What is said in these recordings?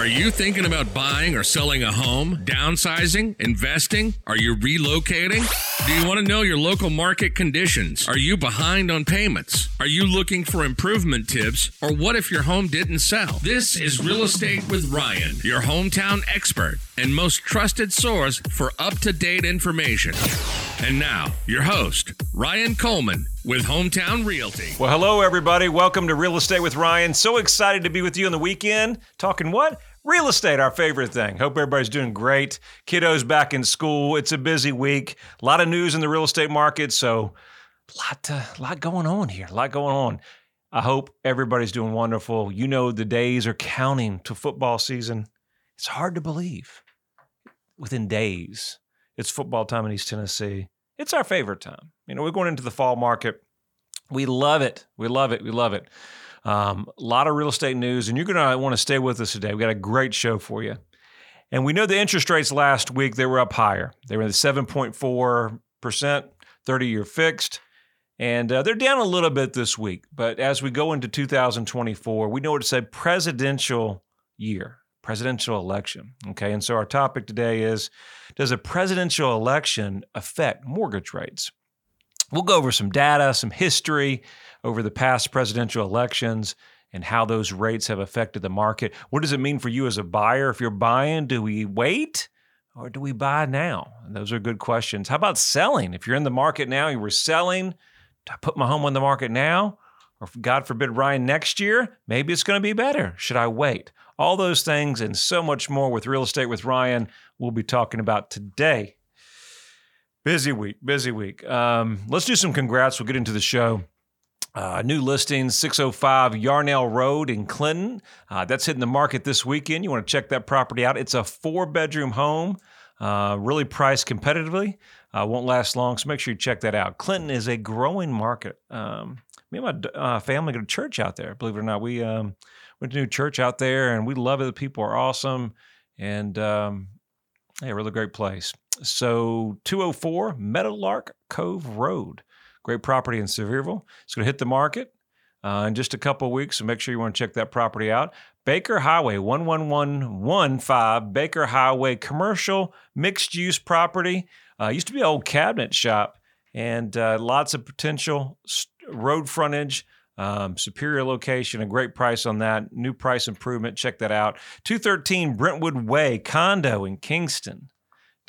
Are you thinking about buying or selling a home, downsizing, investing? Are you relocating? Do you want to know your local market conditions? Are you behind on payments? Are you looking for improvement tips? Or what if your home didn't sell? This is Real Estate with Ryan, your hometown expert and most trusted source for up to date information. And now, your host, Ryan Coleman with Hometown Realty. Well, hello, everybody. Welcome to Real Estate with Ryan. So excited to be with you on the weekend. Talking what? Real estate, our favorite thing. Hope everybody's doing great. Kiddos back in school. It's a busy week. A lot of news in the real estate market. So, a lot, uh, lot going on here. A lot going on. I hope everybody's doing wonderful. You know, the days are counting to football season. It's hard to believe. Within days, it's football time in East Tennessee. It's our favorite time. You know, we're going into the fall market. We love it. We love it. We love it. Um, a lot of real estate news, and you're going to want to stay with us today. We got a great show for you. And we know the interest rates last week, they were up higher. They were at 7.4%, 30 year fixed. And uh, they're down a little bit this week. But as we go into 2024, we know it's a presidential year, presidential election. Okay. And so our topic today is Does a presidential election affect mortgage rates? We'll go over some data, some history over the past presidential elections and how those rates have affected the market. What does it mean for you as a buyer? If you're buying, do we wait or do we buy now? And those are good questions. How about selling? If you're in the market now, you were selling, do I put my home on the market now? Or God forbid, Ryan, next year, maybe it's going to be better. Should I wait? All those things and so much more with Real Estate with Ryan, we'll be talking about today. Busy week, busy week. Um, let's do some congrats. We'll get into the show. Uh, new listing 605 Yarnell Road in Clinton. Uh, that's hitting the market this weekend. You want to check that property out. It's a four bedroom home, uh, really priced competitively. Uh, won't last long, so make sure you check that out. Clinton is a growing market. Um, me and my uh, family go to church out there, believe it or not. We um, went to a new church out there and we love it. The people are awesome. And um, yeah, really great place. So 204 Meadowlark Cove Road. Great property in Sevierville. It's going to hit the market uh, in just a couple weeks, so make sure you want to check that property out. Baker Highway, 11115, Baker Highway, commercial mixed use property. Uh, used to be an old cabinet shop and uh, lots of potential road frontage. Um, superior location, a great price on that. New price improvement. Check that out. 213 Brentwood Way, condo in Kingston.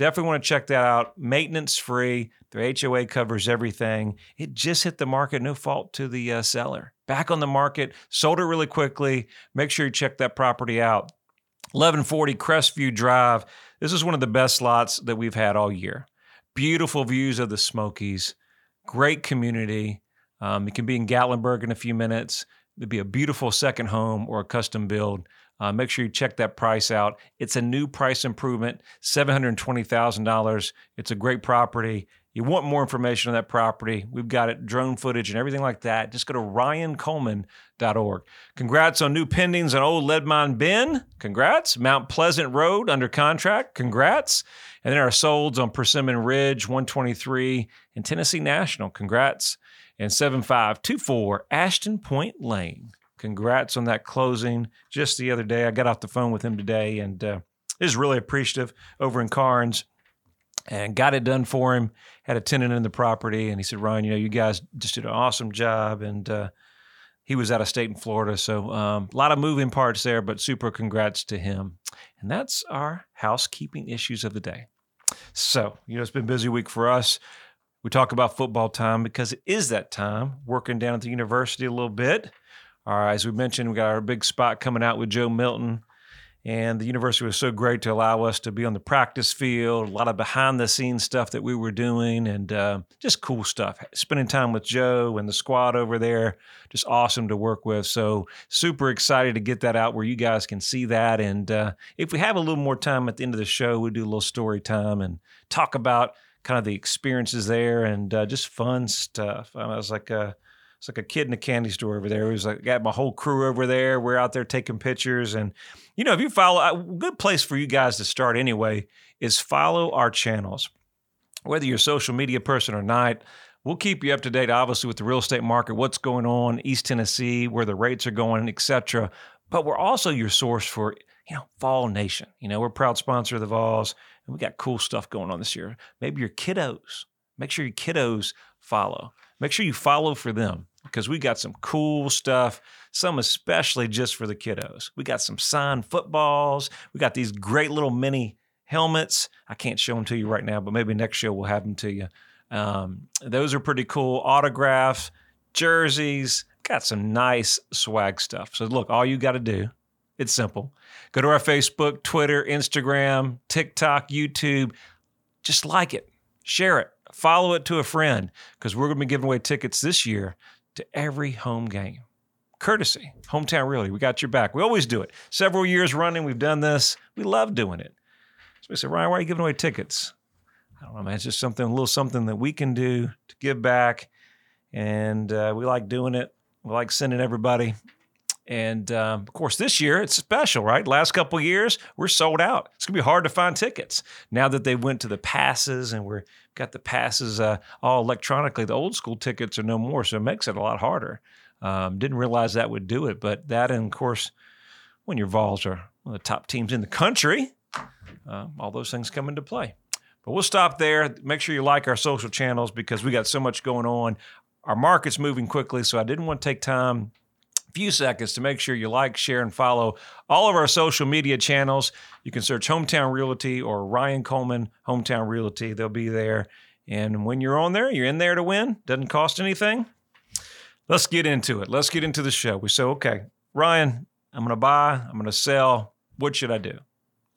Definitely want to check that out. Maintenance free. Their HOA covers everything. It just hit the market, no fault to the uh, seller. Back on the market, sold it really quickly. Make sure you check that property out. 1140 Crestview Drive. This is one of the best lots that we've had all year. Beautiful views of the Smokies. Great community. Um, you can be in Gatlinburg in a few minutes. It'd be a beautiful second home or a custom build. Uh, make sure you check that price out. It's a new price improvement, $720,000. It's a great property. You want more information on that property? We've got it, drone footage and everything like that. Just go to ryancoleman.org. Congrats on new pendings on Old Leadmine Bend. Congrats. Mount Pleasant Road under contract. Congrats. And then our solds on Persimmon Ridge, 123, and Tennessee National. Congrats. And 7524 Ashton Point Lane congrats on that closing just the other day. I got off the phone with him today and uh, is really appreciative over in Karns and got it done for him. Had a tenant in the property, and he said, Ryan, you know, you guys just did an awesome job. And uh, he was out of state in Florida. So um, a lot of moving parts there, but super congrats to him. And that's our housekeeping issues of the day. So, you know, it's been busy week for us. We talk about football time because it is that time, working down at the university a little bit. All right, as we mentioned, we got our big spot coming out with Joe Milton. And the university was so great to allow us to be on the practice field, a lot of behind the scenes stuff that we were doing, and uh, just cool stuff. Spending time with Joe and the squad over there, just awesome to work with. So, super excited to get that out where you guys can see that. And uh, if we have a little more time at the end of the show, we'll do a little story time and talk about kind of the experiences there and uh, just fun stuff. I was like, uh, it's like a kid in a candy store over there. It was like got my whole crew over there. We're out there taking pictures, and you know, if you follow, a good place for you guys to start anyway is follow our channels. Whether you're a social media person or not, we'll keep you up to date, obviously, with the real estate market, what's going on, East Tennessee, where the rates are going, etc. but we're also your source for, you know, Vol Nation. You know, we're proud sponsor of the Vols, and we got cool stuff going on this year. Maybe your kiddos. Make sure your kiddos follow. Make sure you follow for them because we got some cool stuff, some especially just for the kiddos. We got some signed footballs. We got these great little mini helmets. I can't show them to you right now, but maybe next show we'll have them to you. Um, those are pretty cool. Autographs, jerseys, got some nice swag stuff. So look, all you got to do, it's simple. Go to our Facebook, Twitter, Instagram, TikTok, YouTube. Just like it, share it, follow it to a friend because we're going to be giving away tickets this year to every home game. Courtesy, Hometown Realty. We got your back. We always do it. Several years running, we've done this. We love doing it. So we said, Ryan, why are you giving away tickets? I don't know, man. It's just something, a little something that we can do to give back. And uh, we like doing it. We like sending everybody. And um, of course, this year it's special, right? Last couple years we're sold out. It's gonna be hard to find tickets now that they went to the passes and we're got the passes uh, all electronically. The old school tickets are no more, so it makes it a lot harder. Um, didn't realize that would do it, but that and of course, when your Vols are one of the top teams in the country, uh, all those things come into play. But we'll stop there. Make sure you like our social channels because we got so much going on. Our market's moving quickly, so I didn't want to take time few seconds to make sure you like, share, and follow all of our social media channels. You can search Hometown Realty or Ryan Coleman Hometown Realty. They'll be there. And when you're on there, you're in there to win. Doesn't cost anything. Let's get into it. Let's get into the show. We say, okay, Ryan, I'm going to buy, I'm going to sell. What should I do?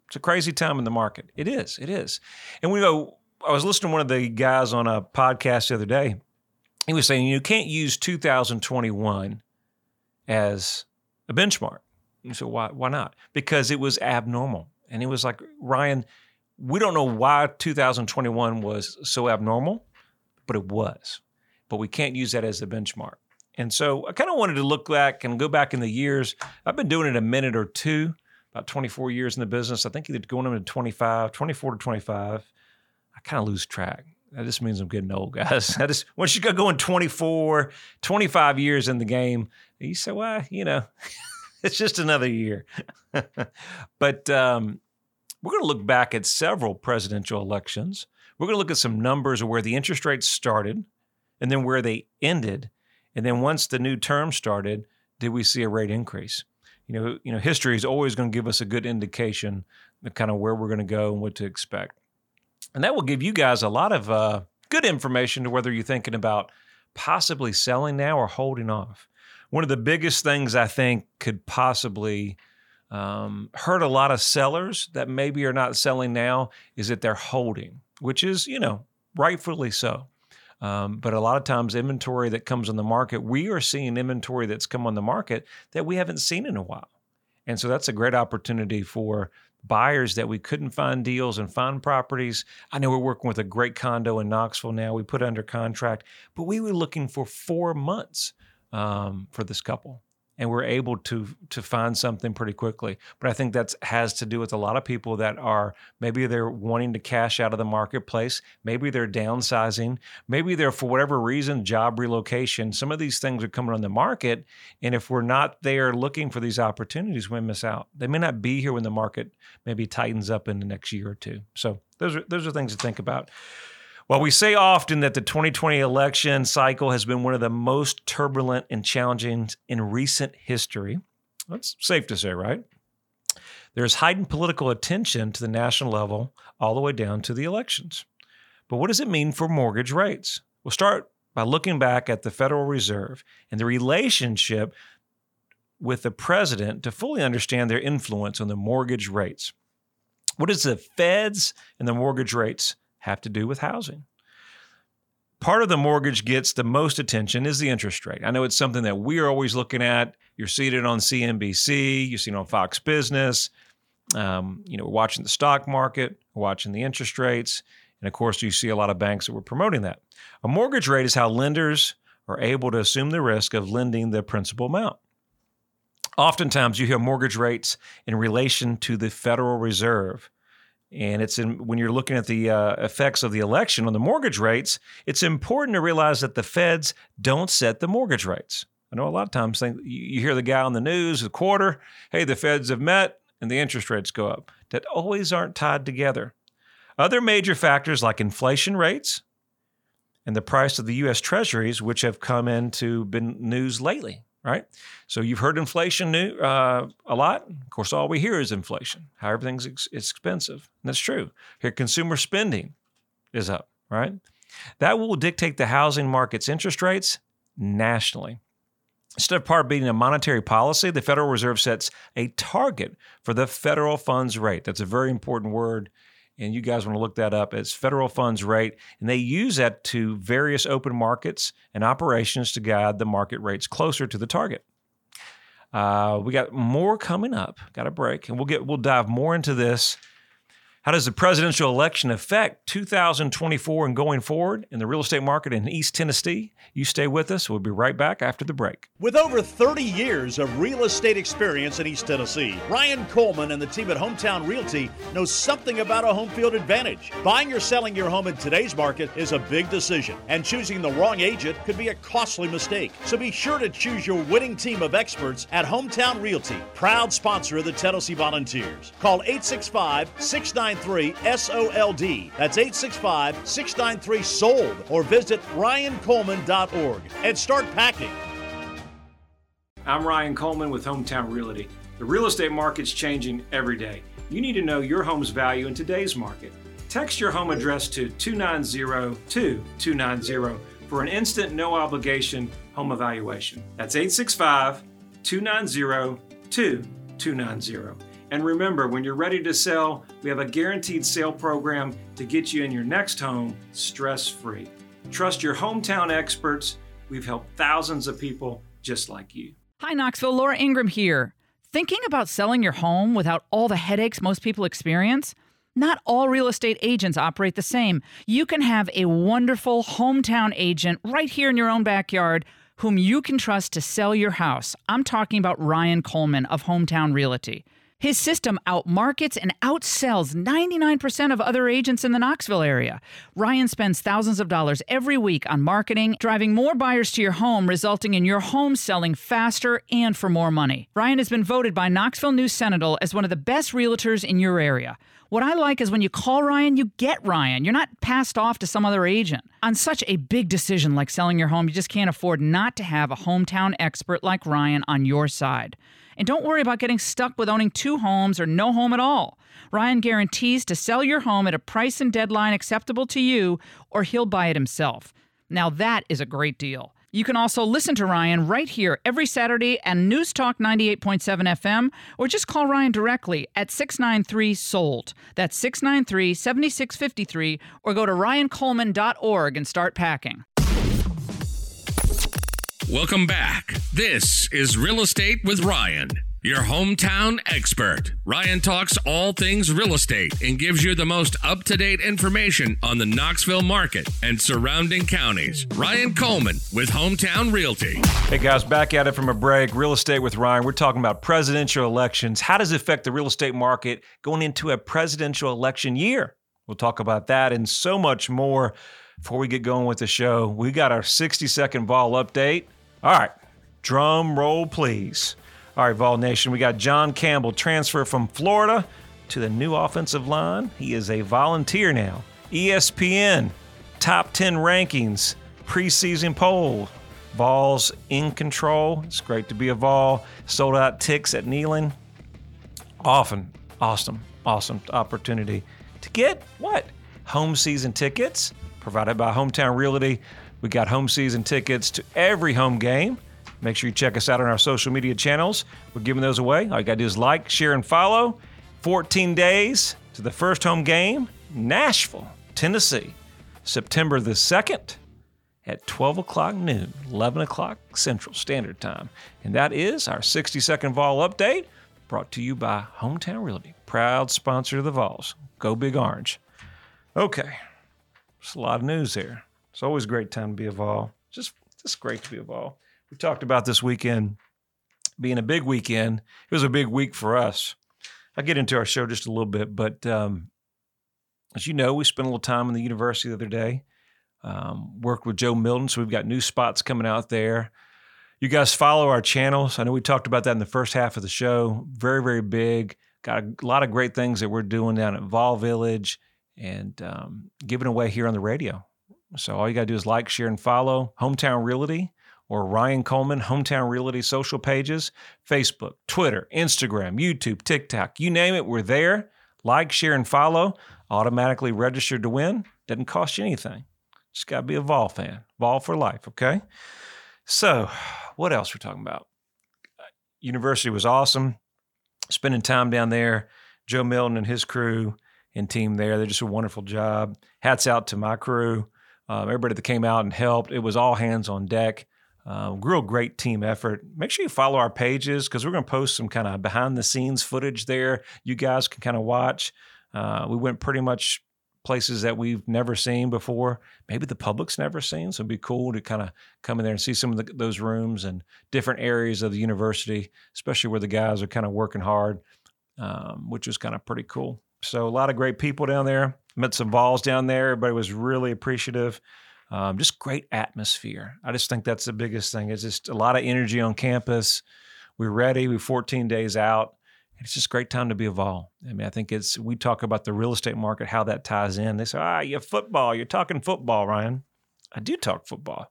It's a crazy time in the market. It is. It is. And we go, I was listening to one of the guys on a podcast the other day. He was saying, you can't use 2021 as a benchmark. And so why why not? Because it was abnormal. And he was like, Ryan, we don't know why 2021 was so abnormal, but it was. But we can't use that as a benchmark. And so I kind of wanted to look back and go back in the years. I've been doing it a minute or two, about 24 years in the business. I think either going into 25, 24 to 25. I kind of lose track. That just means I'm getting old, guys. I just once you go going 24, 25 years in the game, you say, well, you know, it's just another year. but um, we're going to look back at several presidential elections. We're going to look at some numbers of where the interest rates started and then where they ended. And then once the new term started, did we see a rate increase? You know, you know, history is always going to give us a good indication of kind of where we're going to go and what to expect. And that will give you guys a lot of uh, good information to whether you're thinking about possibly selling now or holding off one of the biggest things I think could possibly um, hurt a lot of sellers that maybe are not selling now is that they're holding, which is, you know, rightfully so. Um, but a lot of times, inventory that comes on the market, we are seeing inventory that's come on the market that we haven't seen in a while. And so that's a great opportunity for buyers that we couldn't find deals and find properties. I know we're working with a great condo in Knoxville now. We put under contract, but we were looking for four months um, for this couple and we're able to to find something pretty quickly. But I think that has to do with a lot of people that are maybe they're wanting to cash out of the marketplace, maybe they're downsizing, maybe they're for whatever reason job relocation. Some of these things are coming on the market, and if we're not there looking for these opportunities, we miss out. They may not be here when the market maybe tightens up in the next year or two. So those are those are things to think about. While we say often that the 2020 election cycle has been one of the most turbulent and challenging in recent history, that's safe to say, right? There's heightened political attention to the national level all the way down to the elections. But what does it mean for mortgage rates? We'll start by looking back at the Federal Reserve and the relationship with the president to fully understand their influence on the mortgage rates. What is the feds and the mortgage rates have to do with housing. Part of the mortgage gets the most attention is the interest rate. I know it's something that we are always looking at. You're seeing it on CNBC, you see it on Fox Business. Um, you know, we're watching the stock market, watching the interest rates, and of course, you see a lot of banks that were promoting that. A mortgage rate is how lenders are able to assume the risk of lending the principal amount. Oftentimes, you hear mortgage rates in relation to the Federal Reserve and it's in, when you're looking at the uh, effects of the election on the mortgage rates, it's important to realize that the feds don't set the mortgage rates. I know a lot of times you hear the guy on the news, the quarter, hey, the feds have met and the interest rates go up. That always aren't tied together. Other major factors like inflation rates and the price of the U.S. Treasuries, which have come into been news lately, right? So you've heard inflation new, uh, a lot. Of course, all we hear is inflation, how everything's ex- expensive. And that's true. Here, consumer spending is up, right? That will dictate the housing market's interest rates nationally. Instead of part being a monetary policy, the Federal Reserve sets a target for the federal funds rate. That's a very important word, and you guys want to look that up. It's federal funds rate, and they use that to various open markets and operations to guide the market rates closer to the target. Uh, we got more coming up. Got a break, and we'll get we'll dive more into this how does the presidential election affect 2024 and going forward in the real estate market in East Tennessee? You stay with us. We'll be right back after the break. With over 30 years of real estate experience in East Tennessee, Ryan Coleman and the team at Hometown Realty know something about a home field advantage. Buying or selling your home in today's market is a big decision, and choosing the wrong agent could be a costly mistake. So be sure to choose your winning team of experts at Hometown Realty, proud sponsor of the Tennessee Volunteers. Call 865 690 693 SOLD. That's 865 693 SOLD. Or visit ryancoleman.org and start packing. I'm Ryan Coleman with Hometown Realty. The real estate market's changing every day. You need to know your home's value in today's market. Text your home address to 290 2290 for an instant, no obligation home evaluation. That's 865 290 2290. And remember, when you're ready to sell, we have a guaranteed sale program to get you in your next home stress free. Trust your hometown experts. We've helped thousands of people just like you. Hi, Knoxville. Laura Ingraham here. Thinking about selling your home without all the headaches most people experience? Not all real estate agents operate the same. You can have a wonderful hometown agent right here in your own backyard whom you can trust to sell your house. I'm talking about Ryan Coleman of Hometown Realty. His system outmarkets and outsells 99% of other agents in the Knoxville area. Ryan spends thousands of dollars every week on marketing, driving more buyers to your home, resulting in your home selling faster and for more money. Ryan has been voted by Knoxville News Sentinel as one of the best realtors in your area. What I like is when you call Ryan, you get Ryan. You're not passed off to some other agent. On such a big decision like selling your home, you just can't afford not to have a hometown expert like Ryan on your side. And don't worry about getting stuck with owning two homes or no home at all. Ryan guarantees to sell your home at a price and deadline acceptable to you, or he'll buy it himself. Now, that is a great deal. You can also listen to Ryan right here every Saturday at News Talk 98.7 FM, or just call Ryan directly at 693 SOLD. That's 693 7653, or go to ryancoleman.org and start packing. Welcome back. This is Real Estate with Ryan, your hometown expert. Ryan talks all things real estate and gives you the most up to date information on the Knoxville market and surrounding counties. Ryan Coleman with Hometown Realty. Hey guys, back at it from a break. Real Estate with Ryan. We're talking about presidential elections. How does it affect the real estate market going into a presidential election year? We'll talk about that and so much more. Before we get going with the show, we got our 60 second Vol update. All right, drum roll, please. All right, Vol Nation, we got John Campbell transfer from Florida to the new offensive line. He is a volunteer now. ESPN, top 10 rankings, preseason poll. Vols in control. It's great to be a Vol. Sold out ticks at Neyland. Often, awesome, awesome opportunity to get what? Home season tickets provided by Hometown Realty. We got home season tickets to every home game. Make sure you check us out on our social media channels. We're giving those away. All you got to do is like, share, and follow. 14 days to the first home game, Nashville, Tennessee, September the 2nd at 12 o'clock noon, 11 o'clock Central Standard Time. And that is our 60 second Vol update brought to you by Hometown Realty, proud sponsor of the Vols. Go Big Orange. Okay, there's a lot of news here. It's always a great time to be a Vol. Just, just great to be a Vol. We talked about this weekend being a big weekend. It was a big week for us. I'll get into our show just a little bit, but um, as you know, we spent a little time in the university the other day. Um, worked with Joe Milton, so we've got new spots coming out there. You guys follow our channels. I know we talked about that in the first half of the show. Very, very big. Got a lot of great things that we're doing down at Vol Village and um, giving away here on the radio. So all you got to do is like, share, and follow Hometown Realty or Ryan Coleman Hometown Realty social pages Facebook, Twitter, Instagram, YouTube, TikTok, you name it, we're there. Like, share, and follow. Automatically registered to win. Doesn't cost you anything. Just got to be a Vol fan. Vol for life, okay? So, what else we're talking about? University was awesome. Spending time down there. Joe Milton and his crew and team there. They just a wonderful job. Hats out to my crew, um, everybody that came out and helped. It was all hands on deck. Uh, real great team effort. Make sure you follow our pages because we're going to post some kind of behind the scenes footage there. You guys can kind of watch. Uh, we went pretty much places that we've never seen before. Maybe the public's never seen. So it'd be cool to kind of come in there and see some of the, those rooms and different areas of the university, especially where the guys are kind of working hard, um, which was kind of pretty cool. So a lot of great people down there. Met some Vols down there. Everybody was really appreciative. Um, just great atmosphere. I just think that's the biggest thing. It's just a lot of energy on campus. We're ready. We're 14 days out. It's just a great time to be a Vol. I mean, I think it's we talk about the real estate market, how that ties in. They say, ah, you football. You're talking football, Ryan. I do talk football,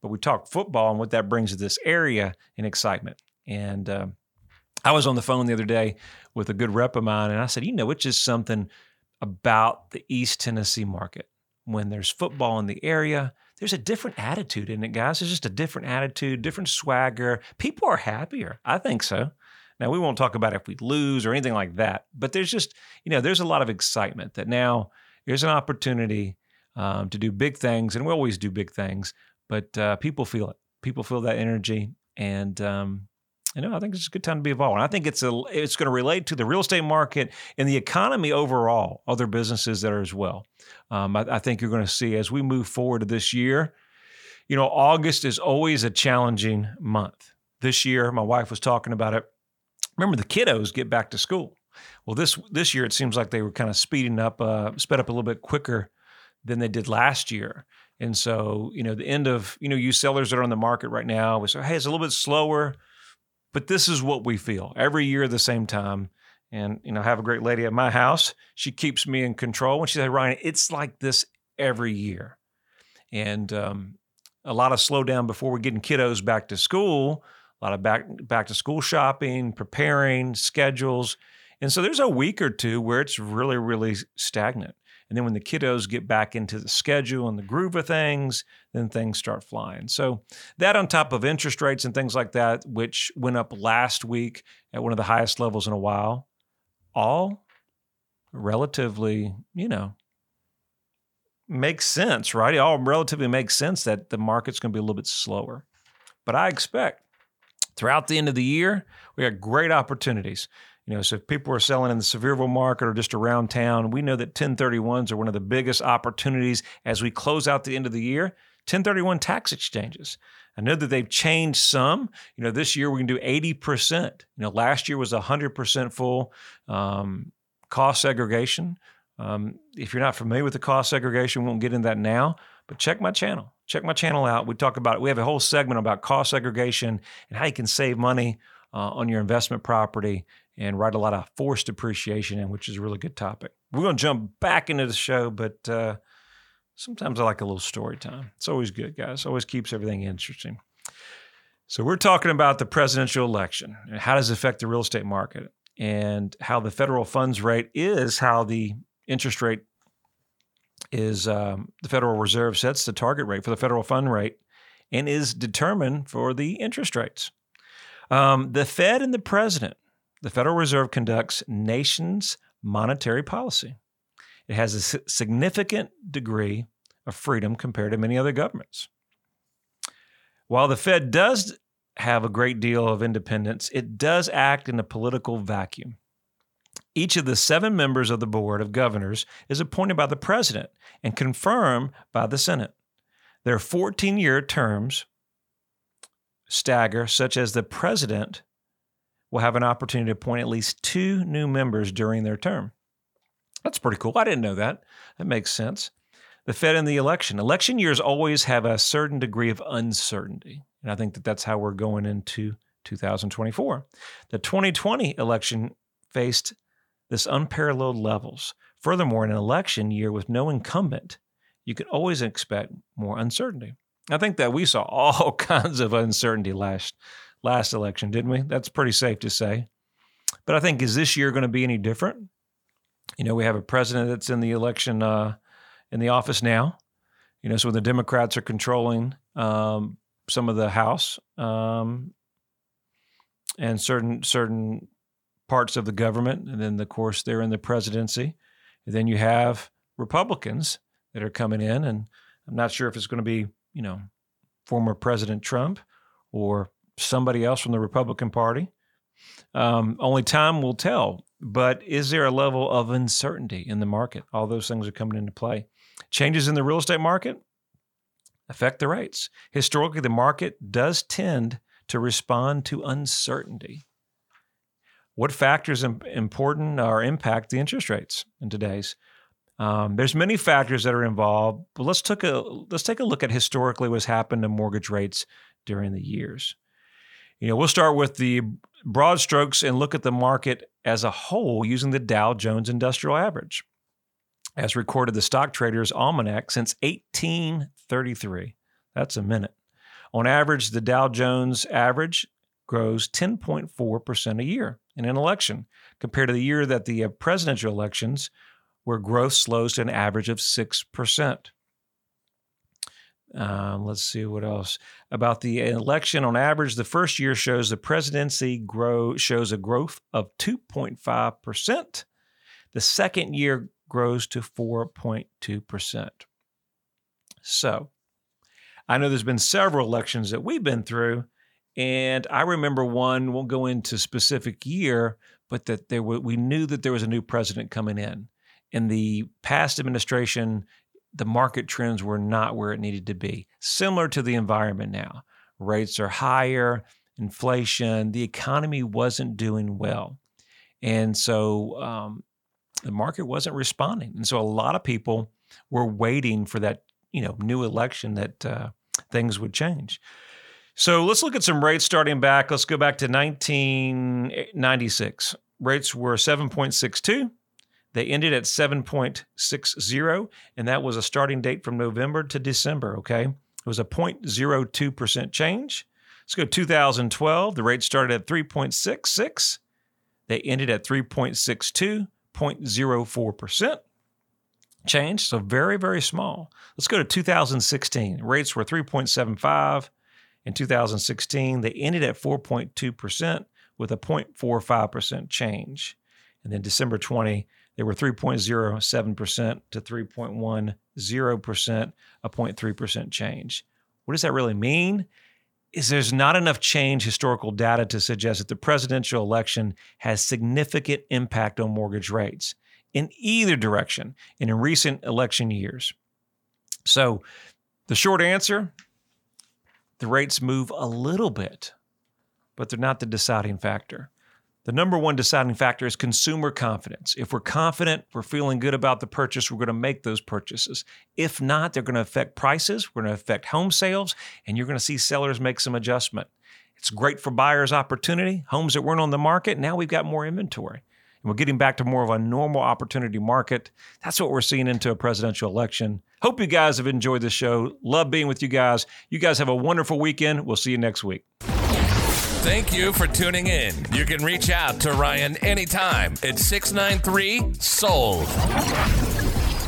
but we talk football and what that brings to this area and excitement. And uh, I was on the phone the other day with a good rep of mine, and I said, you know, it's just something about the East Tennessee market when there's football in the area, there's a different attitude in it, guys. There's just a different attitude, different swagger. People are happier. I think so. Now, we won't talk about if we lose or anything like that, but there's just, you know, there's a lot of excitement that now there's an opportunity um, to do big things, and we always do big things, but uh, people feel it. People feel that energy, and um, you know, I think it's a good time to be involved. And I think it's a it's going to relate to the real estate market and the economy overall. Other businesses that are as well. Um, I, I think you're going to see as we move forward to this year. You know, August is always a challenging month. This year, my wife was talking about it. Remember, the kiddos get back to school. Well, this this year it seems like they were kind of speeding up, uh, sped up a little bit quicker than they did last year. And so, you know, the end of you know, you sellers that are on the market right now, we say, hey, it's a little bit slower but this is what we feel every year at the same time. And, you know, I have a great lady at my house. She keeps me in control. And she said, Ryan, it's like this every year. And um, a lot of slowdown before we're getting kiddos back to school, a lot of back, back to school shopping, preparing, schedules. And so there's a week or two where it's really, really stagnant. And then when the kiddos get back into the schedule and the groove of things, then things start flying. So that on top of interest rates and things like that, which went up last week at one of the highest levels in a while, all relatively, you know, makes sense, right? It all relatively makes sense that the market's going to be a little bit slower. But I expect throughout the end of the year, we got great opportunities. You know, so if people are selling in the Sevierville market or just around town, we know that 1031s are one of the biggest opportunities as we close out the end of the year. 1031 tax exchanges. I know that they've changed some. You know, this year we can do 80%. You know, last year was 100% full um, cost segregation. Um, if you're not familiar with the cost segregation, we won't get into that now, but check my channel. Check my channel out. We talk about it. We have a whole segment about cost segregation and how you can save money uh, on your investment property and write a lot of forced depreciation in, which is a really good topic. We're going to jump back into the show, but uh, sometimes I like a little story time. It's always good, guys. Always keeps everything interesting. So we're talking about the presidential election and how does it affect the real estate market and how the federal funds rate is how the interest rate is um, the Federal Reserve sets the target rate for the federal fund rate and is determined for the interest rates. Um, the Fed and the president the Federal Reserve conducts nations' monetary policy. It has a significant degree of freedom compared to many other governments. While the Fed does have a great deal of independence, it does act in a political vacuum. Each of the seven members of the Board of Governors is appointed by the President and confirmed by the Senate. Their 14 year terms stagger, such as the President will have an opportunity to appoint at least two new members during their term. That's pretty cool. I didn't know that. That makes sense. The Fed and the election. Election years always have a certain degree of uncertainty. And I think that that's how we're going into 2024. The 2020 election faced this unparalleled levels. Furthermore, in an election year with no incumbent, you could always expect more uncertainty. I think that we saw all kinds of uncertainty last last election, didn't we? That's pretty safe to say. But I think is this year going to be any different? You know, we have a president that's in the election uh, in the office now. You know, so the Democrats are controlling um, some of the House um, and certain certain parts of the government, and then of course they're in the presidency. And then you have Republicans that are coming in, and I'm not sure if it's going to be you know former President Trump or somebody else from the Republican Party. Um, only time will tell. But is there a level of uncertainty in the market? All those things are coming into play. Changes in the real estate market affect the rates. Historically, the market does tend to respond to uncertainty. What factors important or impact the interest rates in today's? Um, there's many factors that are involved, but let's take a let's take a look at historically what's happened to mortgage rates during the years. You know, we'll start with the broad strokes and look at the market as a whole using the Dow Jones Industrial Average, as recorded the Stock Traders Almanac since 1833. That's a minute. On average, the Dow Jones average grows 10.4% a year in an election, compared to the year that the uh, presidential elections, where growth slows to an average of 6%. Um, let's see what else about the election. On average, the first year shows the presidency grow shows a growth of 2.5 percent. The second year grows to 4.2 percent. So, I know there's been several elections that we've been through, and I remember one. Won't go into specific year, but that there were, we knew that there was a new president coming in. In the past administration, the market trends were not where it needed to be. Similar to the environment now, rates are higher, inflation, the economy wasn't doing well, and so um, the market wasn't responding. And so a lot of people were waiting for that you know new election that uh, things would change. So let's look at some rates starting back. Let's go back to 1996. Rates were 7.62. They ended at 7.60, and that was a starting date from November to December, okay? It was a 0.02% change. Let's go 2012. The rate started at 3.66. They ended at 3.62, 0.04% change. So very, very small. Let's go to 2016. Rates were 3.75 in 2016. They ended at 4.2% with a 0.45% change. And then December 20, they were 3.07% to 3.10%, a 0.3% change. What does that really mean? Is there's not enough change historical data to suggest that the presidential election has significant impact on mortgage rates in either direction and in recent election years. So, the short answer the rates move a little bit, but they're not the deciding factor. The number one deciding factor is consumer confidence. If we're confident, we're feeling good about the purchase, we're going to make those purchases. If not, they're going to affect prices, we're going to affect home sales, and you're going to see sellers make some adjustment. It's great for buyers' opportunity. Homes that weren't on the market, now we've got more inventory. And we're getting back to more of a normal opportunity market. That's what we're seeing into a presidential election. Hope you guys have enjoyed the show. Love being with you guys. You guys have a wonderful weekend. We'll see you next week. Thank you for tuning in. You can reach out to Ryan anytime at 693 Sold.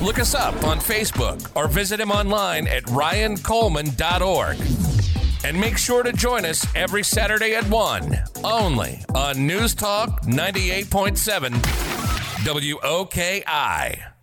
Look us up on Facebook or visit him online at ryancoleman.org. And make sure to join us every Saturday at 1, only on News Talk 98.7 WOKI.